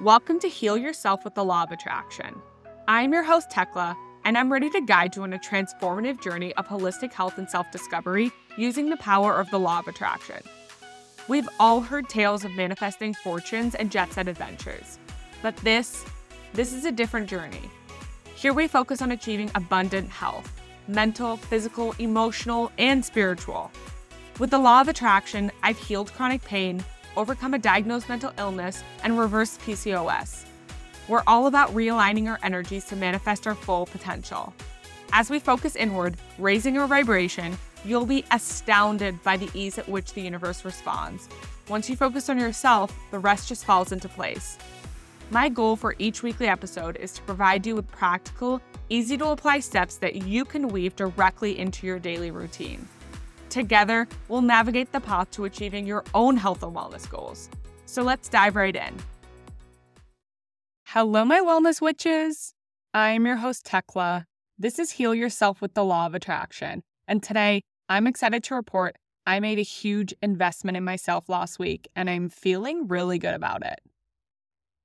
Welcome to Heal Yourself with the Law of Attraction. I'm your host, Tekla, and I'm ready to guide you on a transformative journey of holistic health and self discovery using the power of the Law of Attraction. We've all heard tales of manifesting fortunes and jet set adventures, but this, this is a different journey. Here we focus on achieving abundant health mental, physical, emotional, and spiritual. With the law of attraction, I've healed chronic pain, overcome a diagnosed mental illness, and reverse PCOS. We're all about realigning our energies to manifest our full potential. As we focus inward, raising our vibration, you'll be astounded by the ease at which the universe responds. Once you focus on yourself, the rest just falls into place. My goal for each weekly episode is to provide you with practical, easy to apply steps that you can weave directly into your daily routine. Together, we'll navigate the path to achieving your own health and wellness goals. So let's dive right in. Hello, my wellness witches. I'm your host, Tekla. This is Heal Yourself with the Law of Attraction. And today, I'm excited to report I made a huge investment in myself last week, and I'm feeling really good about it.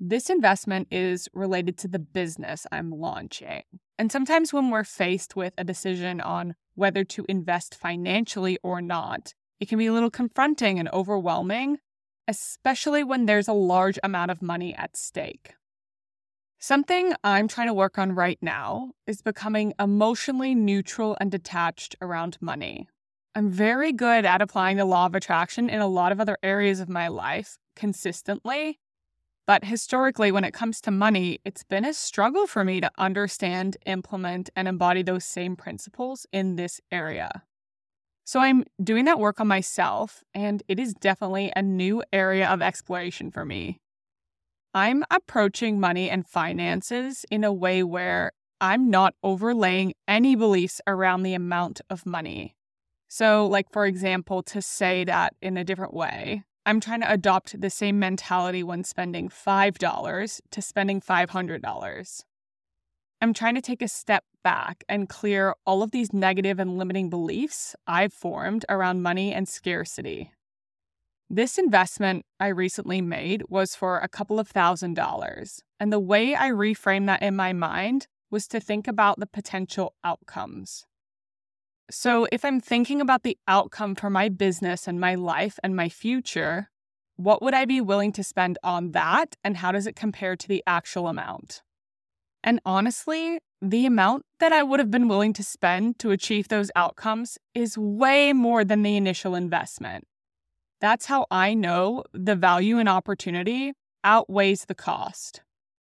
This investment is related to the business I'm launching. And sometimes when we're faced with a decision on whether to invest financially or not, it can be a little confronting and overwhelming, especially when there's a large amount of money at stake. Something I'm trying to work on right now is becoming emotionally neutral and detached around money. I'm very good at applying the law of attraction in a lot of other areas of my life consistently, but historically, when it comes to money, it's been a struggle for me to understand, implement, and embody those same principles in this area. So I'm doing that work on myself, and it is definitely a new area of exploration for me. I'm approaching money and finances in a way where I'm not overlaying any beliefs around the amount of money. So, like, for example, to say that in a different way, I'm trying to adopt the same mentality when spending $5 to spending $500. I'm trying to take a step back and clear all of these negative and limiting beliefs I've formed around money and scarcity. This investment I recently made was for a couple of thousand dollars. And the way I reframed that in my mind was to think about the potential outcomes. So, if I'm thinking about the outcome for my business and my life and my future, what would I be willing to spend on that? And how does it compare to the actual amount? And honestly, the amount that I would have been willing to spend to achieve those outcomes is way more than the initial investment. That's how I know the value and opportunity outweighs the cost.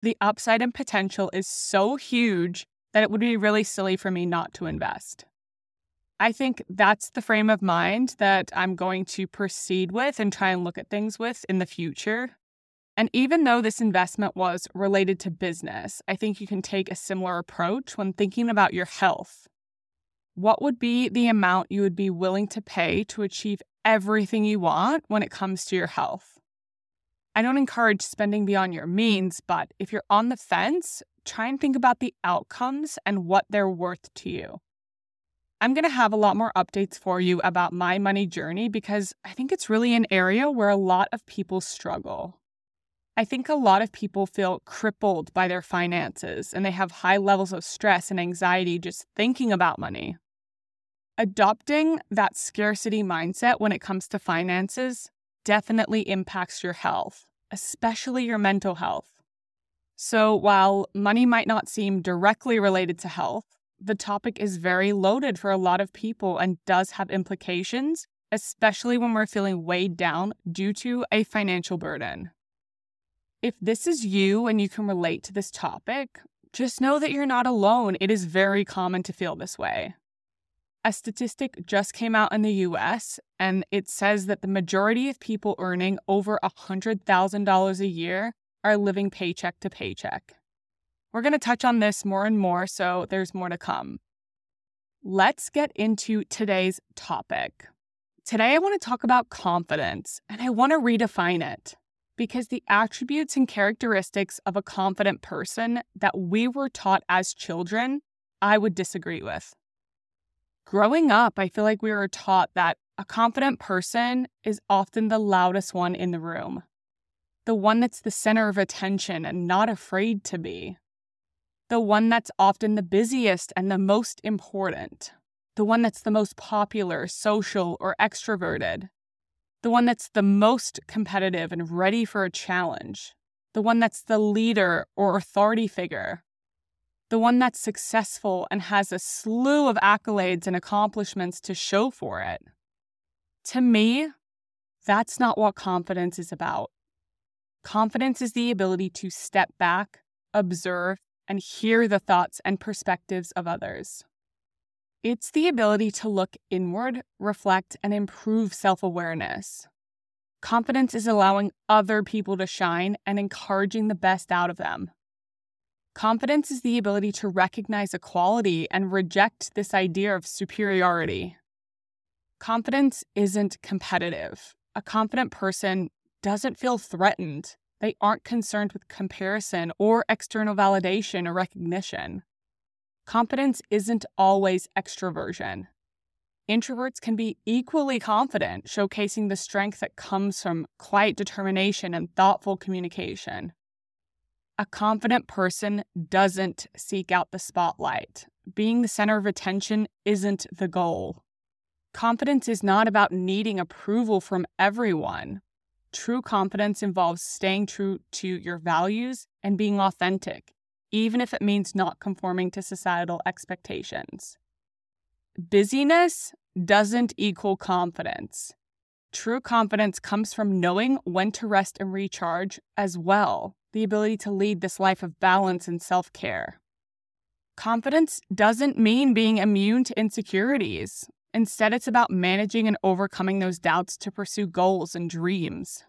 The upside and potential is so huge that it would be really silly for me not to invest. I think that's the frame of mind that I'm going to proceed with and try and look at things with in the future. And even though this investment was related to business, I think you can take a similar approach when thinking about your health. What would be the amount you would be willing to pay to achieve everything you want when it comes to your health? I don't encourage spending beyond your means, but if you're on the fence, try and think about the outcomes and what they're worth to you. I'm going to have a lot more updates for you about my money journey because I think it's really an area where a lot of people struggle. I think a lot of people feel crippled by their finances and they have high levels of stress and anxiety just thinking about money. Adopting that scarcity mindset when it comes to finances definitely impacts your health, especially your mental health. So, while money might not seem directly related to health, the topic is very loaded for a lot of people and does have implications, especially when we're feeling weighed down due to a financial burden. If this is you and you can relate to this topic, just know that you're not alone. It is very common to feel this way. A statistic just came out in the US, and it says that the majority of people earning over $100,000 a year are living paycheck to paycheck. We're going to touch on this more and more, so there's more to come. Let's get into today's topic. Today, I want to talk about confidence, and I want to redefine it because the attributes and characteristics of a confident person that we were taught as children, I would disagree with. Growing up, I feel like we were taught that a confident person is often the loudest one in the room. the one that's the center of attention and not afraid to be, the one that's often the busiest and the most important, the one that's the most popular, social, or extroverted, the one that's the most competitive and ready for a challenge, the one that's the leader or authority figure, the one that's successful and has a slew of accolades and accomplishments to show for it. To me, that's not what confidence is about. Confidence is the ability to step back, observe, and hear the thoughts and perspectives of others. It's the ability to look inward, reflect, and improve self awareness. Confidence is allowing other people to shine and encouraging the best out of them. Confidence is the ability to recognize equality and reject this idea of superiority. Confidence isn't competitive. A confident person doesn't feel threatened. They aren't concerned with comparison or external validation or recognition. Confidence isn't always extroversion. Introverts can be equally confident, showcasing the strength that comes from quiet determination and thoughtful communication. A confident person doesn't seek out the spotlight. Being the center of attention isn't the goal. Confidence is not about needing approval from everyone. True confidence involves staying true to your values and being authentic, even if it means not conforming to societal expectations. Busyness doesn't equal confidence. True confidence comes from knowing when to rest and recharge, as well, the ability to lead this life of balance and self care. Confidence doesn't mean being immune to insecurities. Instead, it's about managing and overcoming those doubts to pursue goals and dreams.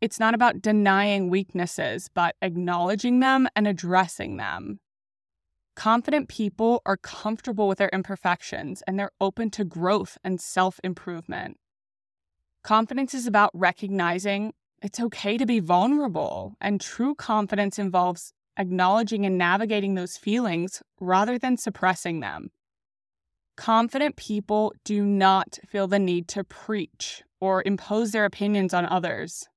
It's not about denying weaknesses, but acknowledging them and addressing them. Confident people are comfortable with their imperfections and they're open to growth and self improvement. Confidence is about recognizing it's okay to be vulnerable, and true confidence involves acknowledging and navigating those feelings rather than suppressing them. Confident people do not feel the need to preach or impose their opinions on others.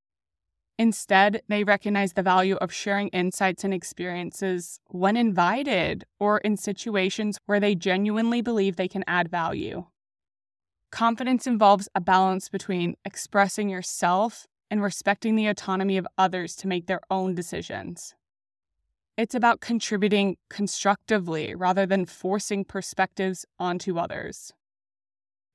Instead, they recognize the value of sharing insights and experiences when invited or in situations where they genuinely believe they can add value. Confidence involves a balance between expressing yourself and respecting the autonomy of others to make their own decisions. It's about contributing constructively rather than forcing perspectives onto others.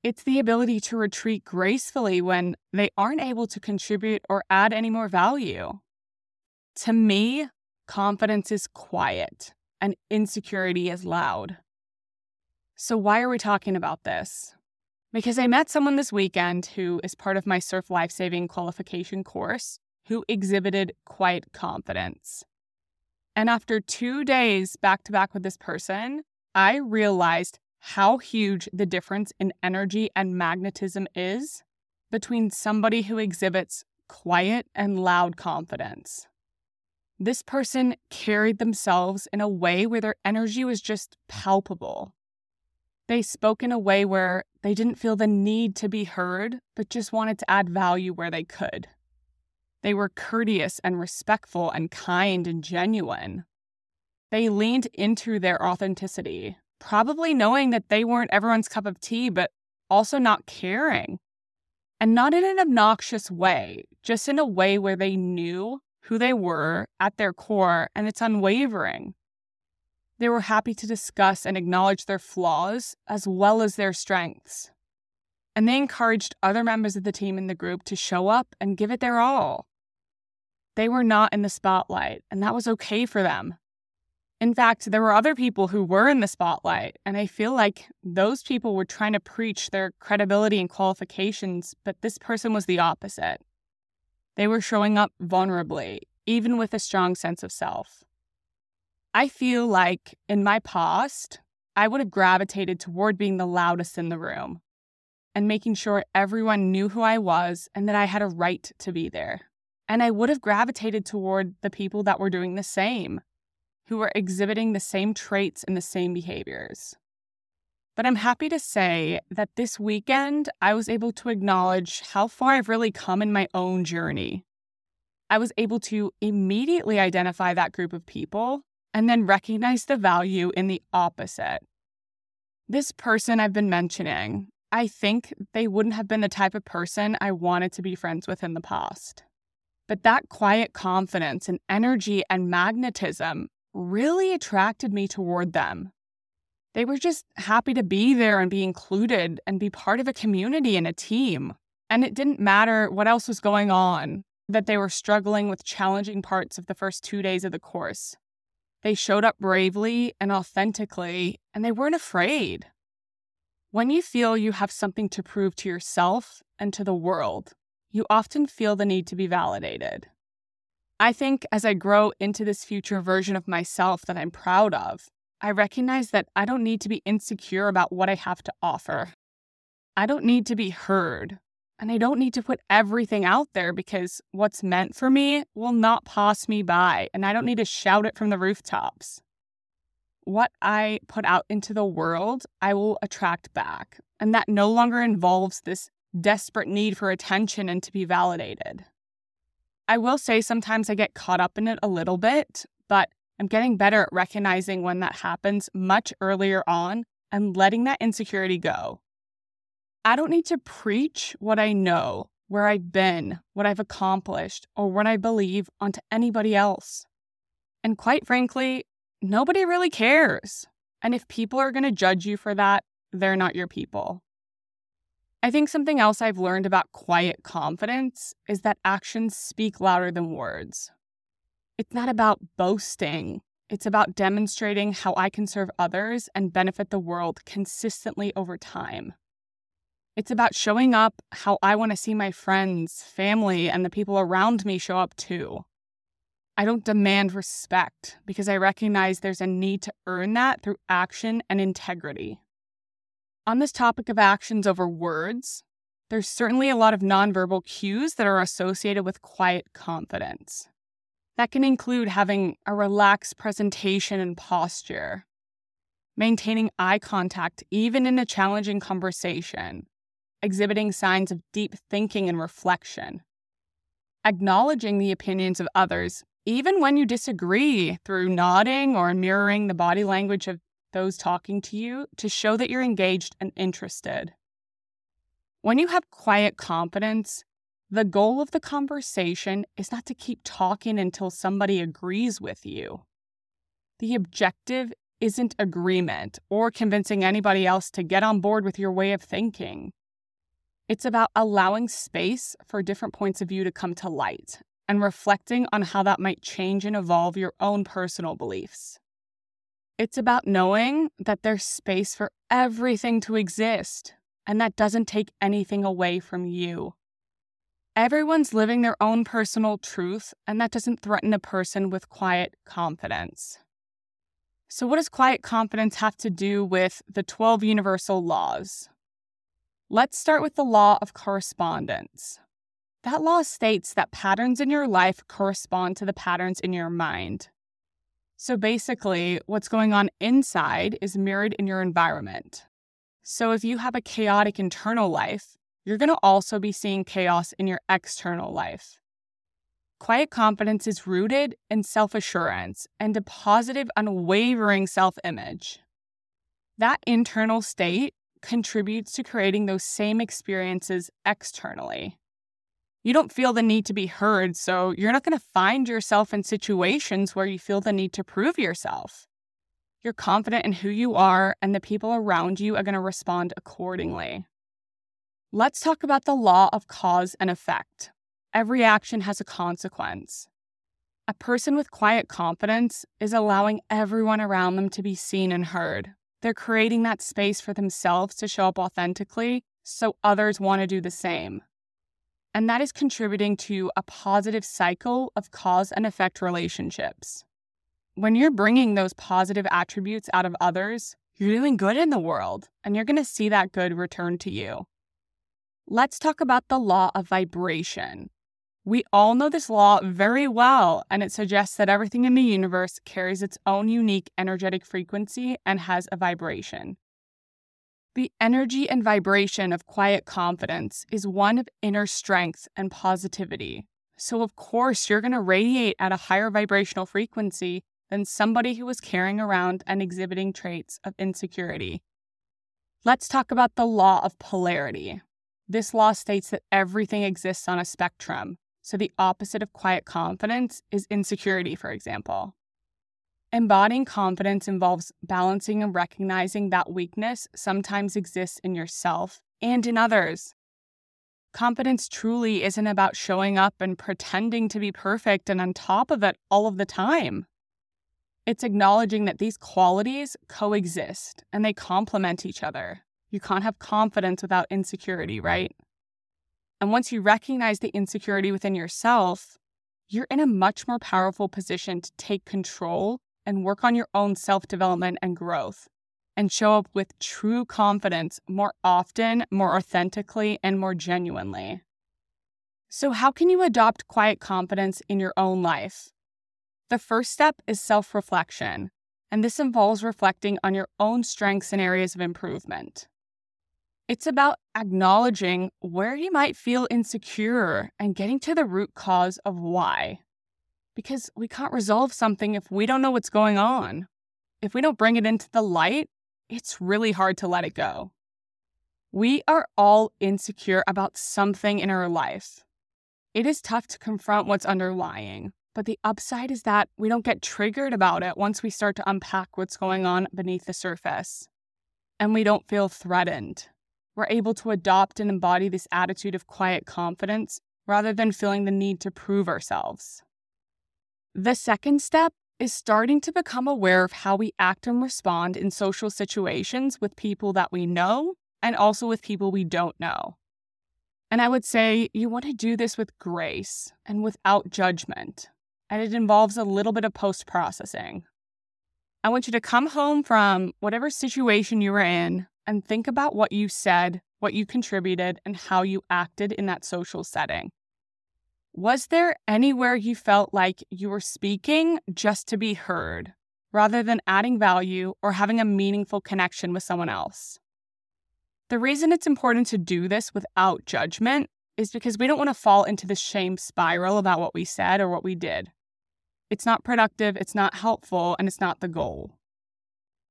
It's the ability to retreat gracefully when they aren't able to contribute or add any more value. To me, confidence is quiet and insecurity is loud. So, why are we talking about this? Because I met someone this weekend who is part of my surf lifesaving qualification course who exhibited quiet confidence. And after two days back to back with this person, I realized how huge the difference in energy and magnetism is between somebody who exhibits quiet and loud confidence. This person carried themselves in a way where their energy was just palpable. They spoke in a way where they didn't feel the need to be heard, but just wanted to add value where they could. They were courteous and respectful and kind and genuine. They leaned into their authenticity, probably knowing that they weren't everyone's cup of tea, but also not caring. And not in an obnoxious way, just in a way where they knew who they were at their core and it's unwavering. They were happy to discuss and acknowledge their flaws as well as their strengths. And they encouraged other members of the team in the group to show up and give it their all. They were not in the spotlight, and that was okay for them. In fact, there were other people who were in the spotlight, and I feel like those people were trying to preach their credibility and qualifications, but this person was the opposite. They were showing up vulnerably, even with a strong sense of self. I feel like in my past, I would have gravitated toward being the loudest in the room and making sure everyone knew who I was and that I had a right to be there. And I would have gravitated toward the people that were doing the same who were exhibiting the same traits and the same behaviors. But I'm happy to say that this weekend I was able to acknowledge how far I've really come in my own journey. I was able to immediately identify that group of people and then recognize the value in the opposite. This person I've been mentioning, I think they wouldn't have been the type of person I wanted to be friends with in the past. But that quiet confidence and energy and magnetism really attracted me toward them. They were just happy to be there and be included and be part of a community and a team. And it didn't matter what else was going on, that they were struggling with challenging parts of the first two days of the course. They showed up bravely and authentically, and they weren't afraid. When you feel you have something to prove to yourself and to the world, you often feel the need to be validated. I think as I grow into this future version of myself that I'm proud of, I recognize that I don't need to be insecure about what I have to offer. I don't need to be heard, and I don't need to put everything out there because what's meant for me will not pass me by, and I don't need to shout it from the rooftops. What I put out into the world, I will attract back, and that no longer involves this desperate need for attention and to be validated. I will say sometimes I get caught up in it a little bit, but I'm getting better at recognizing when that happens much earlier on and letting that insecurity go. I don't need to preach what I know, where I've been, what I've accomplished, or what I believe onto anybody else. And quite frankly, nobody really cares. And if people are going to judge you for that, they're not your people. I think something else I've learned about quiet confidence is that actions speak louder than words. It's not about boasting, it's about demonstrating how I can serve others and benefit the world consistently over time. It's about showing up how I want to see my friends, family, and the people around me show up too. I don't demand respect because I recognize there's a need to earn that through action and integrity. On this topic of actions over words, there's certainly a lot of nonverbal cues that are associated with quiet confidence. That can include having a relaxed presentation and posture, maintaining eye contact even in a challenging conversation, exhibiting signs of deep thinking and reflection, acknowledging the opinions of others, even when you disagree, through nodding or mirroring the body language of those talking to you to show that you're engaged and interested. When you have quiet confidence, the goal of the conversation is not to keep talking until somebody agrees with you. The objective isn't agreement or convincing anybody else to get on board with your way of thinking. It's about allowing space for different points of view to come to light and reflecting on how that might change and evolve your own personal beliefs. It's about knowing that there's space for everything to exist, and that doesn't take anything away from you. Everyone's living their own personal truth, and that doesn't threaten a person with quiet confidence. So, what does quiet confidence have to do with the 12 universal laws? Let's start with the law of correspondence. That law states that patterns in your life correspond to the patterns in your mind. So basically, what's going on inside is mirrored in your environment. So if you have a chaotic internal life, you're going to also be seeing chaos in your external life. Quiet confidence is rooted in self assurance and a positive, unwavering self image. That internal state contributes to creating those same experiences externally. You don't feel the need to be heard, so you're not going to find yourself in situations where you feel the need to prove yourself. You're confident in who you are, and the people around you are going to respond accordingly. Let's talk about the law of cause and effect. Every action has a consequence. A person with quiet confidence is allowing everyone around them to be seen and heard. They're creating that space for themselves to show up authentically so others want to do the same. And that is contributing to a positive cycle of cause and effect relationships. When you're bringing those positive attributes out of others, you're doing good in the world, and you're going to see that good return to you. Let's talk about the law of vibration. We all know this law very well, and it suggests that everything in the universe carries its own unique energetic frequency and has a vibration. The energy and vibration of quiet confidence is one of inner strength and positivity. So, of course, you're going to radiate at a higher vibrational frequency than somebody who is carrying around and exhibiting traits of insecurity. Let's talk about the law of polarity. This law states that everything exists on a spectrum. So, the opposite of quiet confidence is insecurity, for example. Embodying confidence involves balancing and recognizing that weakness sometimes exists in yourself and in others. Confidence truly isn't about showing up and pretending to be perfect and on top of it all of the time. It's acknowledging that these qualities coexist and they complement each other. You can't have confidence without insecurity, right? And once you recognize the insecurity within yourself, you're in a much more powerful position to take control and work on your own self development and growth and show up with true confidence more often, more authentically, and more genuinely. So, how can you adopt quiet confidence in your own life? The first step is self reflection, and this involves reflecting on your own strengths and areas of improvement. It's about acknowledging where you might feel insecure and getting to the root cause of why. Because we can't resolve something if we don't know what's going on. If we don't bring it into the light, it's really hard to let it go. We are all insecure about something in our life. It is tough to confront what's underlying, but the upside is that we don't get triggered about it once we start to unpack what's going on beneath the surface. And we don't feel threatened. We're able to adopt and embody this attitude of quiet confidence rather than feeling the need to prove ourselves. The second step is starting to become aware of how we act and respond in social situations with people that we know and also with people we don't know. And I would say you want to do this with grace and without judgment. And it involves a little bit of post processing. I want you to come home from whatever situation you were in and think about what you said, what you contributed, and how you acted in that social setting. Was there anywhere you felt like you were speaking just to be heard, rather than adding value or having a meaningful connection with someone else? The reason it's important to do this without judgment is because we don't want to fall into the shame spiral about what we said or what we did. It's not productive, it's not helpful, and it's not the goal.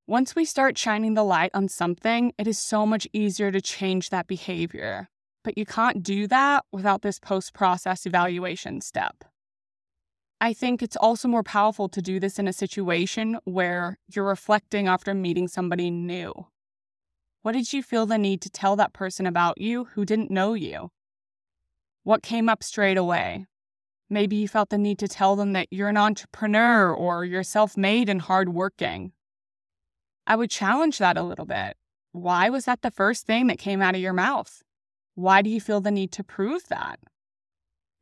Once we start shining the light on something, it is so much easier to change that behavior but you can't do that without this post process evaluation step. I think it's also more powerful to do this in a situation where you're reflecting after meeting somebody new. What did you feel the need to tell that person about you who didn't know you? What came up straight away? Maybe you felt the need to tell them that you're an entrepreneur or you're self made and hardworking. I would challenge that a little bit. Why was that the first thing that came out of your mouth? Why do you feel the need to prove that?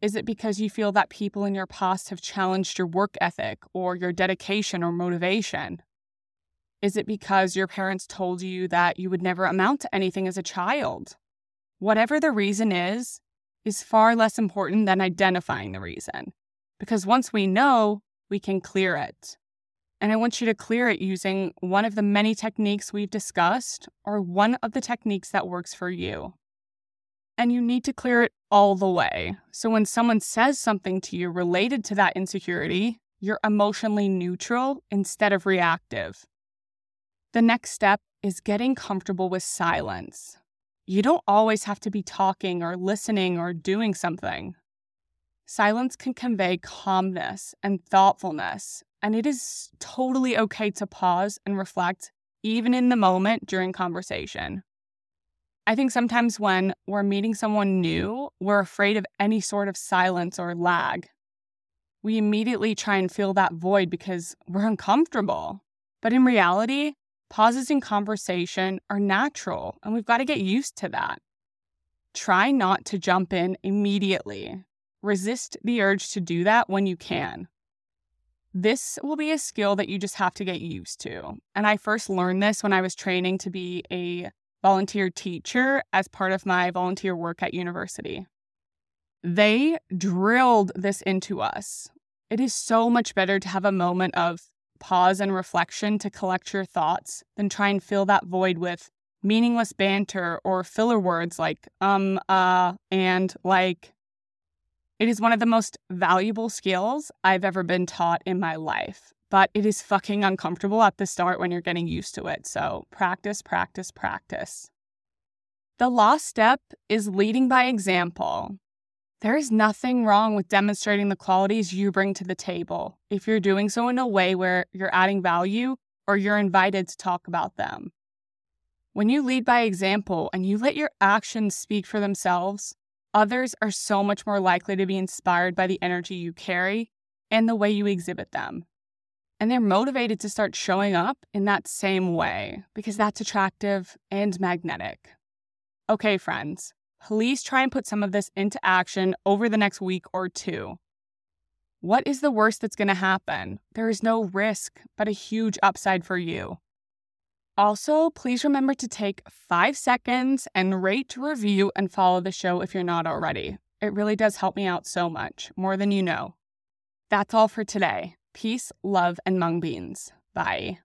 Is it because you feel that people in your past have challenged your work ethic or your dedication or motivation? Is it because your parents told you that you would never amount to anything as a child? Whatever the reason is, is far less important than identifying the reason. Because once we know, we can clear it. And I want you to clear it using one of the many techniques we've discussed or one of the techniques that works for you and you need to clear it all the way. So when someone says something to you related to that insecurity, you're emotionally neutral instead of reactive. The next step is getting comfortable with silence. You don't always have to be talking or listening or doing something. Silence can convey calmness and thoughtfulness, and it is totally okay to pause and reflect, even in the moment during conversation. I think sometimes when we're meeting someone new, we're afraid of any sort of silence or lag. We immediately try and fill that void because we're uncomfortable. But in reality, pauses in conversation are natural, and we've got to get used to that. Try not to jump in immediately. Resist the urge to do that when you can. This will be a skill that you just have to get used to. And I first learned this when I was training to be a volunteer teacher as part of my volunteer work at university. They drilled this into us. It is so much better to have a moment of pause and reflection to collect your thoughts than try and fill that void with meaningless banter or filler words like um, uh, and like. It is one of the most valuable skills I've ever been taught in my life, but it is fucking uncomfortable at the start when you're getting used to it. So practice, practice, practice. The last step is leading by example. There is nothing wrong with demonstrating the qualities you bring to the table if you're doing so in a way where you're adding value or you're invited to talk about them. When you lead by example and you let your actions speak for themselves, others are so much more likely to be inspired by the energy you carry and the way you exhibit them. And they're motivated to start showing up in that same way because that's attractive and magnetic. Okay, friends, please try and put some of this into action over the next week or two. What is the worst that's going to happen? There is no risk, but a huge upside for you. Also, please remember to take five seconds and rate, review, and follow the show if you're not already. It really does help me out so much, more than you know. That's all for today. Peace, love, and mung beans. Bye.